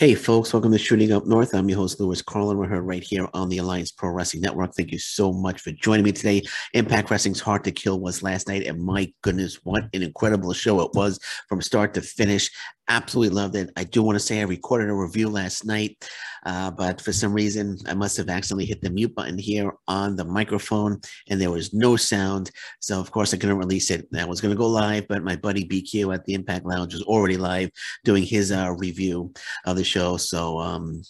Hey, folks, welcome to Shooting Up North. I'm your host, Lewis Carlin. We're here right here on the Alliance Pro Wrestling Network. Thank you so much for joining me today. Impact Wrestling's Hard to Kill was last night, and my goodness, what an incredible show it was from start to finish. Absolutely loved it. I do want to say I recorded a review last night, uh, but for some reason, I must have accidentally hit the mute button here on the microphone, and there was no sound. So, of course, I couldn't release it. I was going to go live, but my buddy BQ at the Impact Lounge was already live doing his uh, review of the show. So, um,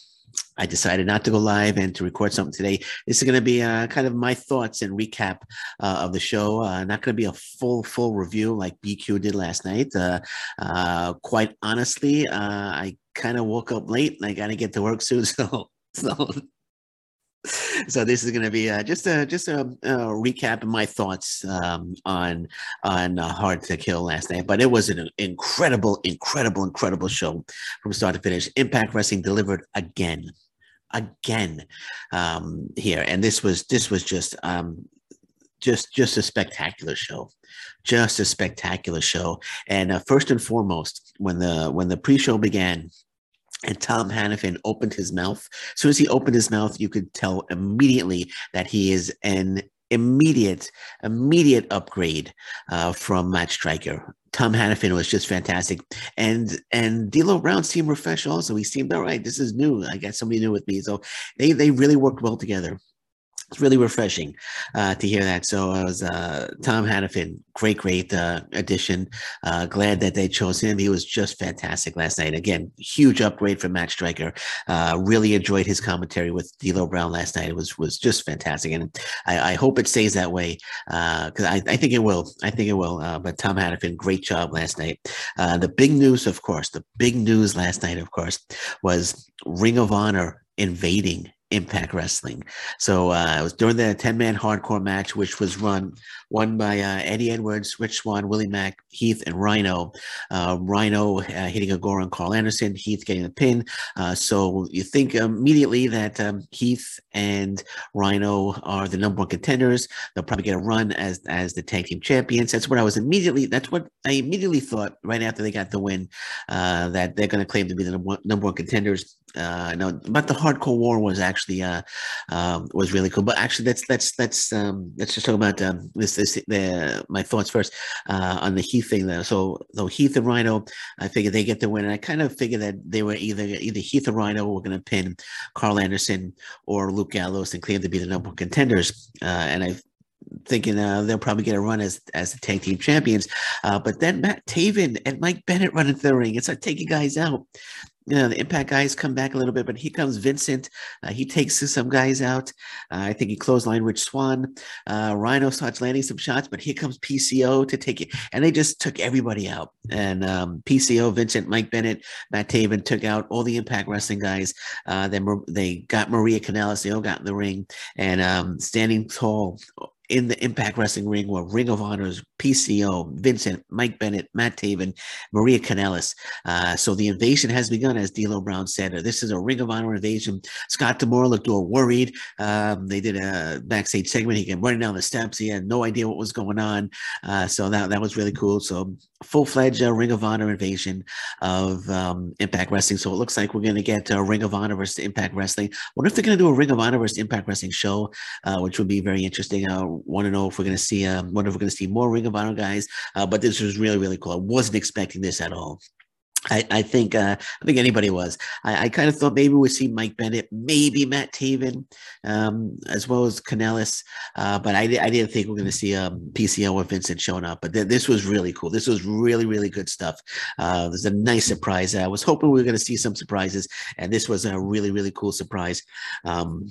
I decided not to go live and to record something today. This is going to be uh, kind of my thoughts and recap uh, of the show. Uh, not going to be a full, full review like BQ did last night. Uh, uh, quite honestly, uh, I kind of woke up late and I got to get to work soon. So, so, so this is going to be just a just a, a, recap of my thoughts um, on on Hard to Kill last night. But it was an incredible, incredible, incredible show from start to finish. Impact Wrestling delivered again again um, here, and this was this was just um, just just a spectacular show, just a spectacular show. And uh, first and foremost, when the when the pre-show began, and Tom Hannifan opened his mouth. As soon as he opened his mouth, you could tell immediately that he is an immediate, immediate upgrade uh, from Matt Striker. Tom Hannifan was just fantastic, and and D'Lo Brown seemed refreshed. Also, he seemed all right. This is new. I got somebody new with me, so they they really worked well together it's really refreshing uh, to hear that. So I was uh, Tom Hannifan, great, great uh, addition. Uh, glad that they chose him. He was just fantastic last night. Again, huge upgrade from Matt Striker. Uh, really enjoyed his commentary with D'Lo Brown last night. It was was just fantastic, and I, I hope it stays that way because uh, I, I, think it will. I think it will. but Tom Hannifan, great job last night. the big news, of course, the big news last night, of course, was Ring of Honor invading Impact Wrestling. So uh, it was during the 10 man hardcore match, which was run won by uh, Eddie Edwards, Rich Swann, Willie Mack, Heath, and Rhino. Uh, Rhino uh, hitting a gore on Karl Anderson, Heath getting the pin. Uh, so you think immediately that um, Heath and Rhino are the number one contenders. They'll probably get a run as as the tag team champions. That's what I was immediately. That's what I immediately thought right after they got the win uh, that they're going to claim to be the number one contenders. Uh, no, but the hardcore war was actually uh, um, was really cool. But actually, let's let's let's um, let's just talk about um, this this the my thoughts first uh, on the Heath thing. Though, so though Heath and Rhino, I figured they get the win, and I kind of figured that they were either either Heath or Rhino were going to pin Karl Anderson or Luke Gallows and claim to be the number one contenders. Uh, and I thinking uh, they'll probably get a run as as the tag team champions. Uh, but then Matt Taven and Mike Bennett run into the ring and start taking guys out you know, the impact guys come back a little bit, but here comes Vincent. Uh, he takes some guys out. Uh, I think he clotheslined Rich Swann. Uh, Rhino starts landing some shots, but here comes PCO to take it. And they just took everybody out. And um, PCO, Vincent, Mike Bennett, Matt Taven took out all the impact wrestling guys. Uh, then they got Maria Kanellis. They all got in the ring and um, standing tall in the Impact Wrestling ring were Ring of Honor's PCO, Vincent, Mike Bennett, Matt Taven, Maria Kanellis. Uh, so the invasion has begun, as D'Lo Brown said. This is a Ring of Honor invasion. Scott D'Amore looked all worried. Um, they did a backstage segment. He came running down the steps. He had no idea what was going on. Uh, so that, that was really cool. So full-fledged uh, Ring of Honor invasion of um, Impact Wrestling. So it looks like we're going to get a Ring of Honor versus Impact Wrestling. wonder if they're going to do a Ring of Honor versus Impact Wrestling show, uh, which would be very interesting. Want to know if we're going to see, um, wonder if we're going to see more Ring of Honor guys. Uh, but this was really, really cool. I wasn't expecting this at all. I, I think uh, I think anybody was. I, I kind of thought maybe we'd see Mike Bennett, maybe Matt Taven, um, as well as Kanellis, uh, but I, I didn't think we are going to see um, PCO or Vincent showing up. But th- this was really cool. This was really really good stuff. Uh, was a nice surprise. I was hoping we were going to see some surprises, and this was a really really cool surprise. Um,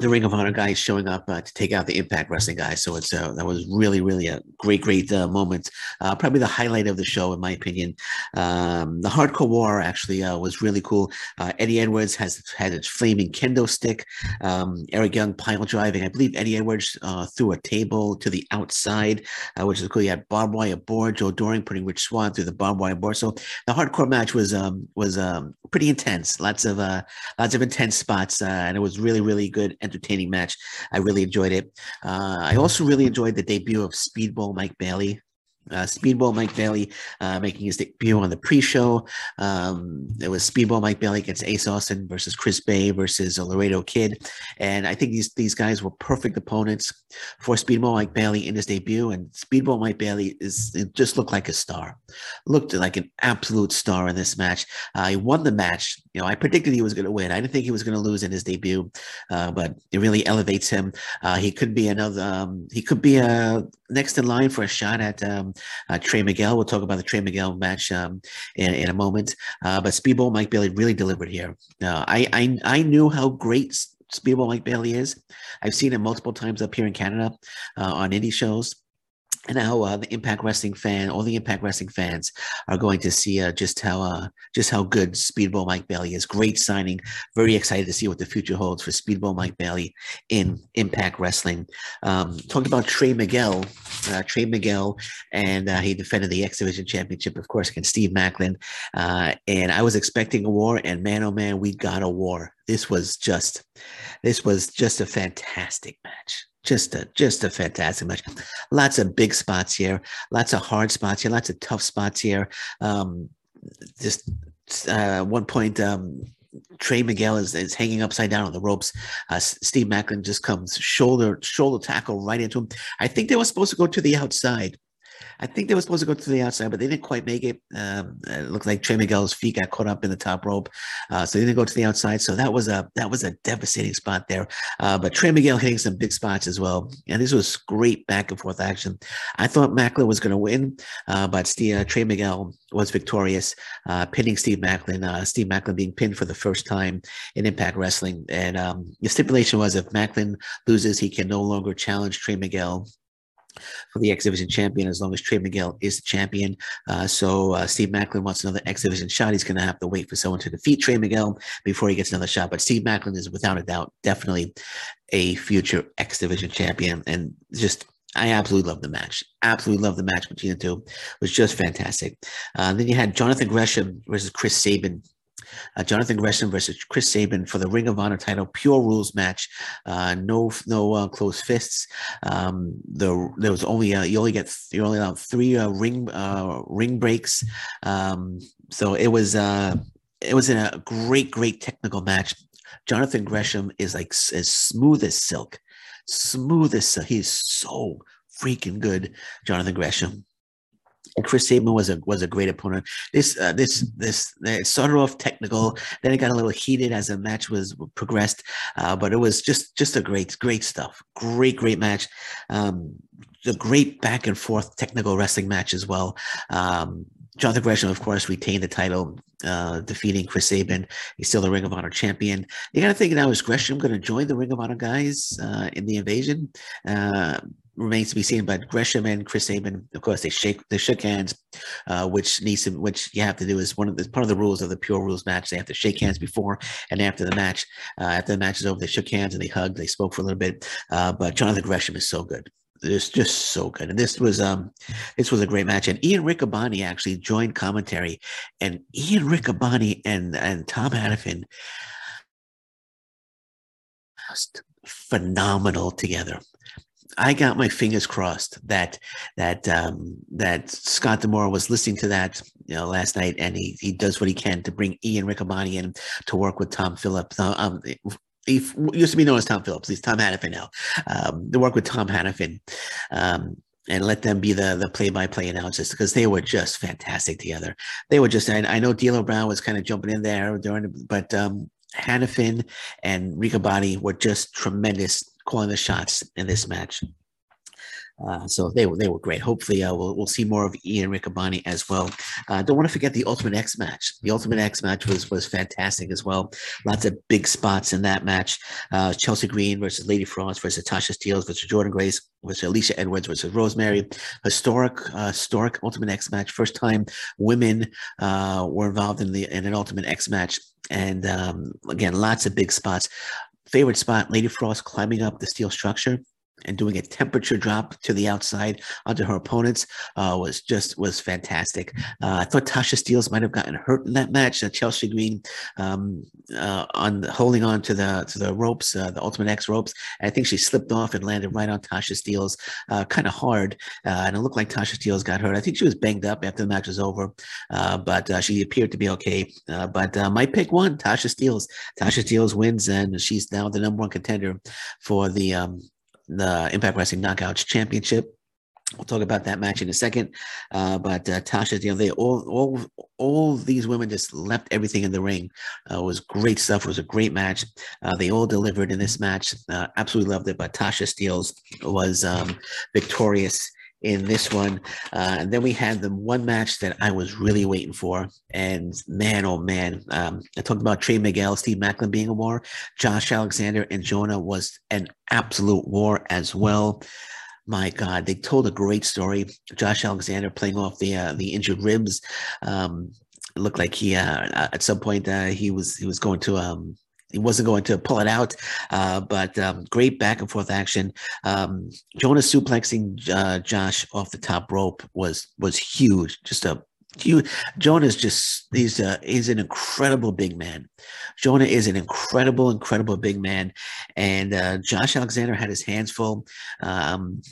the Ring of Honor guys showing up uh, to take out the Impact Wrestling guys, so it's uh, that was really really a great great uh, moment. Probably the highlight of the show, in my opinion. Uh, um, the Hardcore War actually uh, was really cool. Uh, Eddie Edwards has had a flaming kendo stick. Um, Eric Young pile driving. I believe Eddie Edwards uh, threw a table to the outside, uh, which is cool. You had barbed wire board. Joe Doering putting Rich Swann through the barbed wire board. So the hardcore match was um, was um, pretty intense. Lots of uh, lots of intense spots, uh, and it was really really good, entertaining match. I really enjoyed it. I also really enjoyed the debut of Speedball Mike Bailey uh, Speedball Mike Bailey uh, making his debut on the pre-show. Um, it was Speedball Mike Bailey against Ace Austin versus Chris Bey versus Laredo Kid, and I think these these guys were perfect opponents for Speedball Mike Bailey in his debut. And Speedball Mike Bailey is just looked like a star, looked like an absolute star in this match. Uh, he won the match. You know, I predicted he was going to win. I didn't think he was going to lose in his debut, uh, but it really elevates him. Uh, he could be another. Um, he could be a next in line for a shot at um, uh, Trey Miguel. We'll talk about the Trey Miguel match um, in, in, a moment. Uh, but Speedball Mike Bailey really delivered here. Uh, I, I I knew how great Speedball Mike Bailey is. I've seen him multiple times up here in Canada uh, on indie shows and how uh, the Impact Wrestling fan, all the Impact Wrestling fans are going to see uh, just how uh, just how good Speedball Mike Bailey is. Great signing. Very excited to see what the future holds for Speedball Mike Bailey in Impact Wrestling. Um, talking about Trey Miguel, uh, Trey Miguel, and uh, he defended the X Division Championship, of course, against Steve Maclin. Uh, and I was expecting a war, and man, oh man, we got a war. This was just, this was just a fantastic match just a just a fantastic match. Lots of big spots here, lots of hard spots here, lots of tough spots here. Um, just uh, one point, um, Trey Miguel is, is hanging upside down on the ropes. Uh, Steve Maclin just comes shoulder shoulder tackle right into him. I think they were supposed to go to the outside, I think they were supposed to go to the outside, but they didn't quite make it. Um, it looked like Trey Miguel's feet got caught up in the top rope, uh, so they didn't go to the outside. So that was a that was a devastating spot there. Uh, but Trey Miguel hitting some big spots as well, and this was great back and forth action. I thought Maclin was going to win, uh, but Steve, uh, Trey Miguel was victorious, uh, pinning Steve Maclin. Uh, Steve Maclin being pinned for the first time in Impact Wrestling, and um, the stipulation was if Maclin loses, he can no longer challenge Trey Miguel for the X Division champion as long as Trey Miguel is the champion. Uh, so uh, Steve Maclin wants another X Division shot. He's going to have to wait for someone to defeat Trey Miguel before he gets another shot. But Steve Maclin is without a doubt definitely a future X Division champion, and just. I absolutely love the match. Absolutely love the match between the two. It was just fantastic. Uh, then you had Jonathan Gresham versus Chris Sabin uh, Jonathan Gresham versus Chris Sabin for the Ring of Honor title, pure rules match. Uh, no, no uh, closed fists. Um, the there was only uh, you only get you only allowed three uh, ring uh, ring breaks. Um, so it was it was a great, great technical match. Jonathan Gresham is like as smooth as silk, smooth as silk. He's so freaking good, Jonathan Gresham. And Chris Sabin was a was a great opponent. This uh, this this it started off technical, then it got a little heated as the match was progressed. Uh, but it was just just a great great stuff. Great great match. Um, a great back and forth technical wrestling match as well. Um, Jonathan Gresham, of course, retained the title, uh, defeating Chris Sabin. He's still the Ring of Honor champion. You got to think now, is Gresham going to join the Ring of Honor guys uh, in the invasion? Uh, remains to be seen. But Gresham and Chris Sabin, of course, they shake they shook hands, uh, which needs to, which you have to do is one of the part of the rules of the pure rules match. They have to shake hands before and after the match. Uh, after the match is over, they shook hands and they hugged. They spoke for a little bit. Uh, but Jonathan Gresham is so good. It's just so good. And this was um this was a great match. And Ian Riccaboni actually joined commentary. And Ian Riccaboni and and Tom Hannifan just phenomenal together. I got my fingers crossed that that um, that Scott D'Amore was listening to that you know last night, and he he does what he can to bring Ian Riccaboni in to work with Tom Phillips. Uh, um, he used to be known as Tom Phillips. He's Tom Hannifan now. Um, to work with Tom Hannifan. Um, and let them be the the play by play announcers because they were just fantastic together. They were just I, know D'Lo Brown was kind of jumping in there during, but um, Hannifan and Riccaboni were just tremendous calling the shots in this match. Uh, so they were they were great. Hopefully, uh, we'll we'll see more of Ian Riccaboni as well. Uh, don't want to forget the Ultimate X match. The Ultimate X match was was fantastic as well. Lots of big spots in that match. Uh, Chelsea Green versus Lady Frost versus Tasha Steelz versus Jordynne Grace versus Alisha Edwards versus Rosemary. Historic uh, historic Ultimate X match. First time women uh, were involved in the in an Ultimate X match. And um, again, lots of big spots favorite spot, Lady Frost climbing up the steel structure. And doing a temperature drop to the outside onto her opponents uh, was just was fantastic. Uh, I thought Tasha Steelz might have gotten hurt in that match. Uh, Chelsea Green um, uh, on holding on to the to the ropes, uh, the Ultimate X ropes. I think she slipped off and landed right on Tasha Steelz, uh, kind of hard, and it looked like Tasha Steelz got hurt. I think she was banged up after the match was over, but she appeared to be okay. but my pick one, Tasha Steelz. Tasha Steelz wins, and she's now the number one contender for the um, the Impact Wrestling Knockouts Championship. We'll talk about that match in a second. Uh, but uh, Tasha, you know, they all, all, all these women just left everything in the ring. Uh, it was great stuff. It was a great match. Uh, they all delivered in this match. Uh, absolutely loved it. But Tasha Steelz was um, victorious in this one. Uh, and then we had the one match that I was really waiting for. And man, oh man, um, I talked about Trey Miguel, Steve Maclin being a war. Josh Alexander and Jonah was an absolute war as well. My God, they told a great story. Josh Alexander playing off the uh, the injured ribs. Um, looked like he uh, at some point uh, he was he was going to um, he wasn't going to pull it out, uh, but um, great back and forth action. Um, Jonah suplexing uh, Josh off the top rope was was huge. Just a huge. Jonah's just he's a, he's an incredible big man. Jonah is an incredible, incredible big man, and uh, Josh Alexander had his hands full. Um,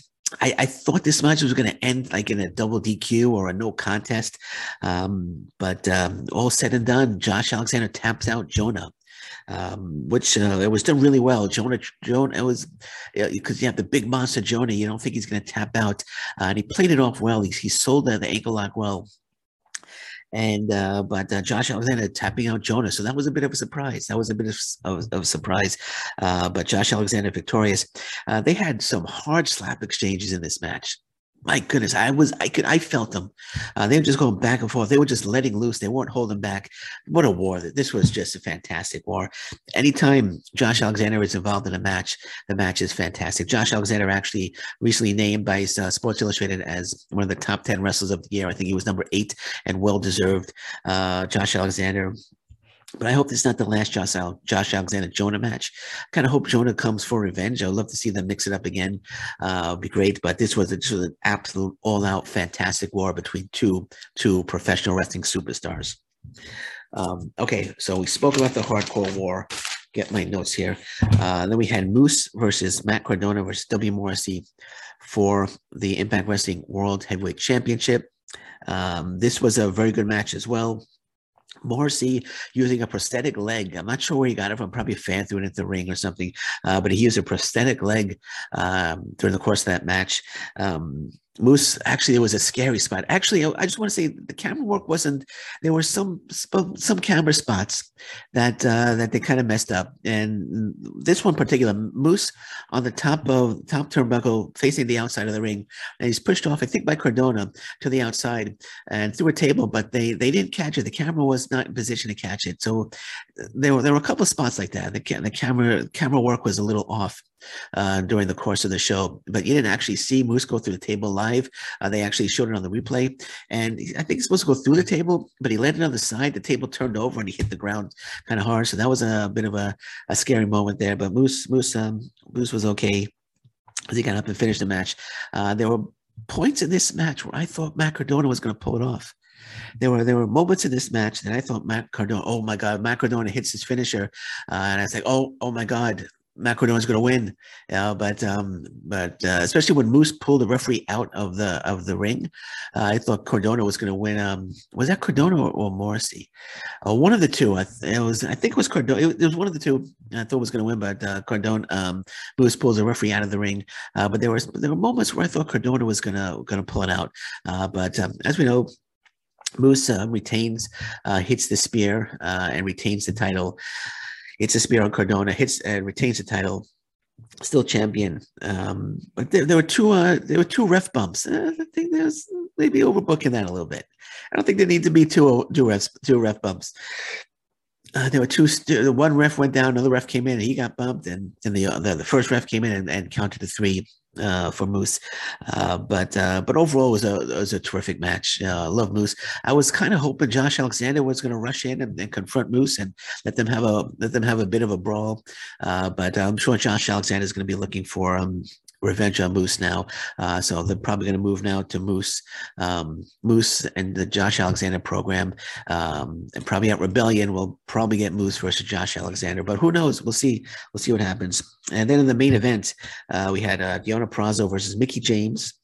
I, I, thought this match was going to end like in a double DQ or a no contest. Um, but um, all said and done, Josh Alexander taps out Jonah um, which uh, it was done really well. Jonah, Jonah, it was because you have the big monster Jonah. You don't think he's going to tap out, uh, and he played it off well. He, he sold the, the ankle lock well. And uh, but uh, Josh Alexander tapping out Jonah, so that was a bit of a surprise. That was a bit of, of, of a surprise. Uh, but Josh Alexander victorious. Uh, they had some hard slap exchanges in this match my goodness, I was, I could, I felt them. Uh, they were just going back and forth. They were just letting loose. They weren't holding back. What a war! This was just a fantastic war. Anytime Josh Alexander is involved in a match, the match is fantastic. Josh Alexander actually recently named by uh, Sports Illustrated as one of the top 10 wrestlers of the year. I think he was number eight and well deserved. Uh, Josh Alexander but I hope this is not the last Josh, Al- Josh Alexander Jonah match. I kind of hope Jonah comes for revenge. I'd love to see them mix it up again. Uh, be great. But this was, a, this was an absolute all-out fantastic war between two two professional wrestling superstars. Um, okay, so we spoke about the hardcore war. Get my notes here. Uh, then we had Moose versus Matt Cardona versus W. Morrissey for the Impact Wrestling World Heavyweight Championship. Um, this was a very good match as well. Morrissey using a prosthetic leg. I'm not sure where he got it from. Probably a fan threw it at the ring or something. Uh, but he used a prosthetic leg um, during the course of that match. Um, Moose, actually, it was a scary spot. Actually, I just want to say the camera work wasn't. There were some some camera spots that uh, that they kind of messed up, and this one particular Moose on the top of top turnbuckle, facing the outside of the ring, and he's pushed off, I think, by Cardona to the outside and through a table, but they they didn't catch it. The camera was not in position to catch it, so there were there were a couple of spots like that. The, the camera camera work was a little off uh, during the course of the show. But you didn't actually see Moose go through the table live. Uh, they actually showed it on the replay. And I think he's supposed to go through the table, but he landed on the side. The table turned over and he hit the ground kind of hard. So that was a bit of a, a scary moment there. But Moose, Moose, um, Moose was okay as he got up and finished the match. Uh, there were points in this match where I thought Matt was going to pull it off. There were there were moments in this match that I thought Matt Cardona, oh my God, Matt Cardona hits his finisher, uh, and I was like, oh oh my God, Is going to win. Uh, but um, but uh, especially when Moose pulled the referee out of the of the ring, uh, I thought Cardona was going to win. Um, was that Cardona or, or Morrissey? Uh, one of the two. I th- it was. I think it was Cardona. It, was one of the two. I thought was going to win, but uh, Cardona um, Moose pulls the referee out of the ring. Uh, but there was there were moments where I thought Cardona was going to going to pull it out. But um, as we know, Moose uh, retains, uh, hits the spear, uh, and retains the title. It's a spear on Cardona, hits and retains the title. Still champion, um, but there, there were two. Uh, there were two ref bumps. Uh, I think there's maybe overbooking that a little bit. I don't think there need to be two two refs two ref bumps. Uh, there were two. The one ref went down, another ref came in, and he got bumped, and, and the, the the first ref came in and, and counted the three uh, for Moose. Uh, but uh, but overall, it was a it was a terrific match. Uh, love Moose. I was kind of hoping Josh Alexander was going to rush in and, and, confront Moose and let them have a let them have a bit of a brawl. Uh, but I'm sure Josh Alexander is going to be looking for um, revenge on Moose now. Uh, so they're probably going to move now to Moose, um, Moose and the Josh Alexander program, um, and probably at Rebellion we'll probably get Moose versus Josh Alexander. But who knows? We'll see. We'll see what happens. And then in the main event, uh, we had uh, Deonna Purrazzo versus Mickie James.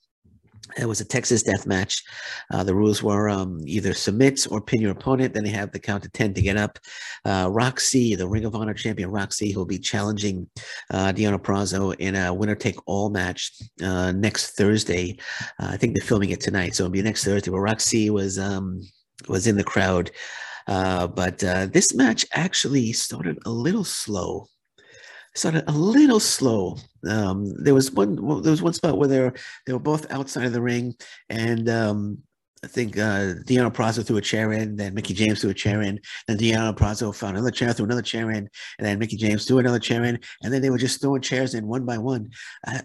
It was a Texas death match. Uh, the rules were um, either submit or pin your opponent. Then they have the count to 10 to get up. Uh, Rok-C, the Ring of Honor champion Rok-C, who will be challenging uh, Deonna Purrazzo in a winner take all match uh, next Thursday. Uh, I think they're filming it tonight, so it'll be next Thursday. But Rok-C was um, was in the crowd. Uh, but uh, this match actually started a little slow started a little slow. Um, there was one there was one spot where they were they were both outside of the ring, and um, I think uh, Deonna Purrazzo threw a chair in, then Mickie James threw a chair in, then Deonna Purrazzo found another chair, threw another chair in, and then Mickie James threw another chair in, and then they were just throwing chairs in one by one. I,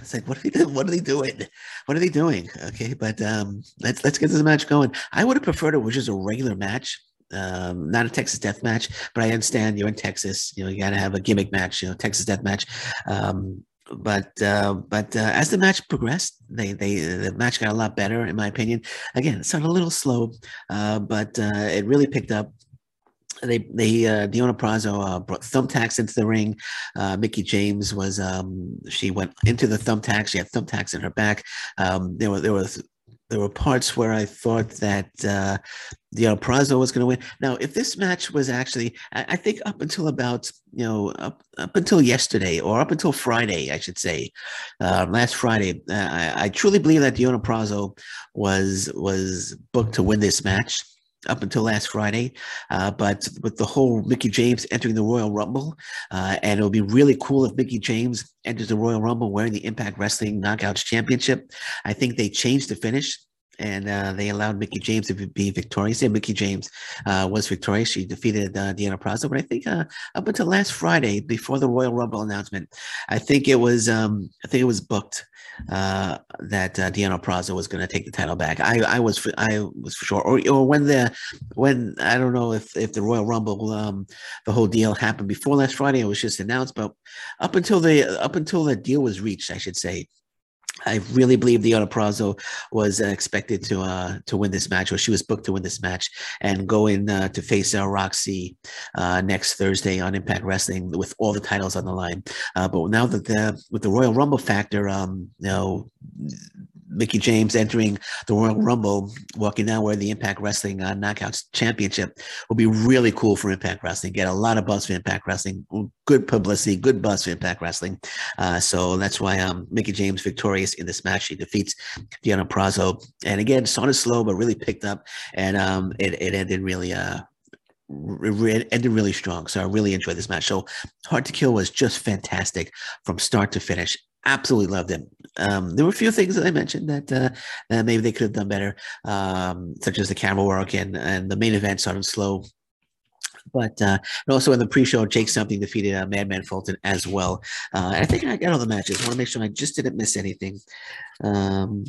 it's like, what are they doing? What are they doing? What are they doing? Okay, but um, let's let's get this match going. I would have preferred it was just a regular match um, not a Texas death match, but I understand you're in Texas. You know, you got to have a gimmick match. You know, Texas death match. Um, but uh, but uh, as the match progressed, they they the match got a lot better, in my opinion. Again, it started a little slow, uh, but uh, it really picked up. They they uh, Deonna Purrazzo uh, brought thumbtacks into the ring. Uh, Mickie James was um, she went into the thumbtacks. She had thumbtacks in her back. Um, there were there was there were parts where I thought that uh, Deonna Purrazzo was going to win. Now, if this match was actually, I, I, think up until about, you know, up, up until yesterday or up until Friday, I should say, uh, last Friday, I, I, truly believe that Deonna Purrazzo was was booked to win this match up until last Friday. Uh, but with the whole Mickie James entering the Royal Rumble, uh, and it'll be really cool if Mickie James enters the Royal Rumble wearing the Impact Wrestling Knockouts Championship. I think they changed the finish. And uh, they allowed Mickie James to be victorious. And Mickie James uh, was victorious. She defeated uh, Deonna Purrazzo. But I think uh, up until last Friday, before the Royal Rumble announcement, I think it was um, I think it was booked uh, that uh, Deonna Purrazzo was going to take the title back. I, I was I was for sure. Or, or when the when I don't know if if the Royal Rumble um, the whole deal happened before last Friday. It was just announced, but up until the up until the deal was reached, I should say. I really believe Deonna Purrazzo was uh, expected to uh, to win this match, or she was booked to win this match, and go in uh, to face uh, Rok-C next Thursday on Impact Wrestling with all the titles on the line. Uh, but now that the with the Royal Rumble factor, um, you know, Mickie James entering the Royal Rumble, walking down where the Impact Wrestling uh, Knockouts Championship will be really cool for Impact Wrestling. Get a lot of buzz for Impact Wrestling, good publicity, good buzz for Impact Wrestling. Uh, so that's why um, Mickie James victorious in this match. She defeats Deonna Purrazzo, and again, started slow but really picked up, and um, it, it ended really uh, it ended really strong. So I really enjoyed this match. So Hard to Kill was just fantastic from start to finish absolutely loved it. Um, there were a few things that I mentioned that uh, maybe they could have done better, um, such as the camera work and, and the main event started slow. But uh, and also in the pre-show, Jake something defeated uh, Madman Fulton as well. Uh, and I think I got all the matches. I want to make sure I just didn't miss anything. Um,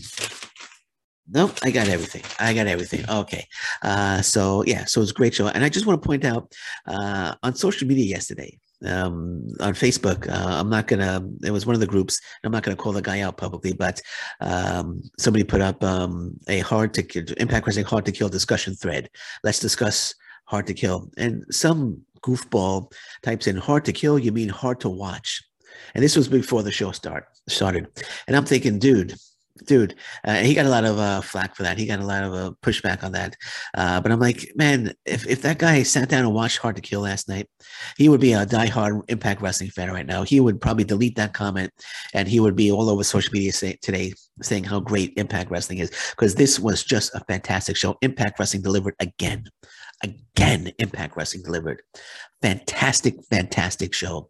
Nope, I got everything. I got everything. Okay. Uh, so yeah, so it's a great show. And I just want to point out uh, on social media yesterday, um, on Facebook. Uh, I'm not gonna. It was one of the groups. I'm not gonna call the guy out publicly, but um, somebody put up um, a hard to kill, Impact Wrestling hard to kill discussion thread. Let's discuss hard to kill. And some goofball types in hard to kill. You mean hard to watch? And this was before the show start started. And I'm thinking, dude dude, uh, he got a lot of uh, flack for that. He got a lot of uh, pushback on that. Uh, but I'm like, man, if, if that guy sat down and watched Hard to Kill last night, he would be a diehard Impact Wrestling fan right now. He would probably delete that comment and he would be all over social media say, today saying how great Impact Wrestling is because this was just a fantastic show. Impact Wrestling delivered again. Again, Impact Wrestling delivered. Fantastic, fantastic show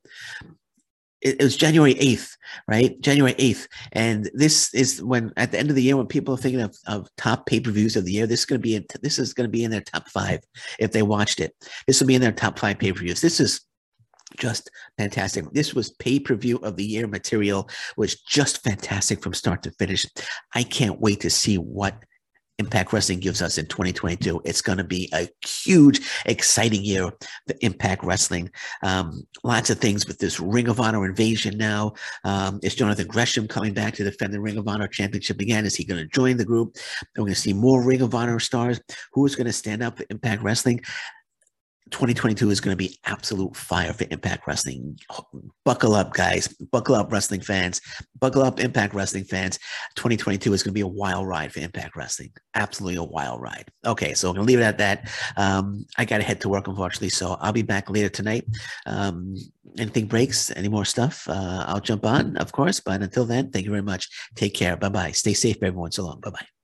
it, was January 8th, right? January 8th. And this is when at the end of the year, when people are thinking of, of top pay-per-views of the year, this is going to be in, this is going to be in their top five if they watched it. This will be in their top five pay-per-views. This is just fantastic. This was pay-per-view of the year material, was just fantastic from start to finish. I can't wait to see what Impact Wrestling gives us in 2022. It's going to be a huge, exciting year for Impact Wrestling. Um, lots of things with this Ring of Honor invasion now. Um, is Jonathan Gresham coming back to defend the Ring of Honor championship again? Is he going to join the group? We're going to see more Ring of Honor stars. Who is going to stand up for Impact Wrestling? 2022 is going to be absolute fire for Impact Wrestling. Buckle up, guys. Buckle up, wrestling fans. Buckle up, Impact Wrestling fans. 2022 is going to be a wild ride for Impact Wrestling. Absolutely a wild ride. Okay, so I'm going to leave it at that. Um, I got to head to work, unfortunately, so I'll be back later tonight. Um, anything breaks, any more stuff, uh, I'll jump on, of course. But until then, thank you very much. Take care. Bye bye. Stay safe, everyone. So long. Bye bye.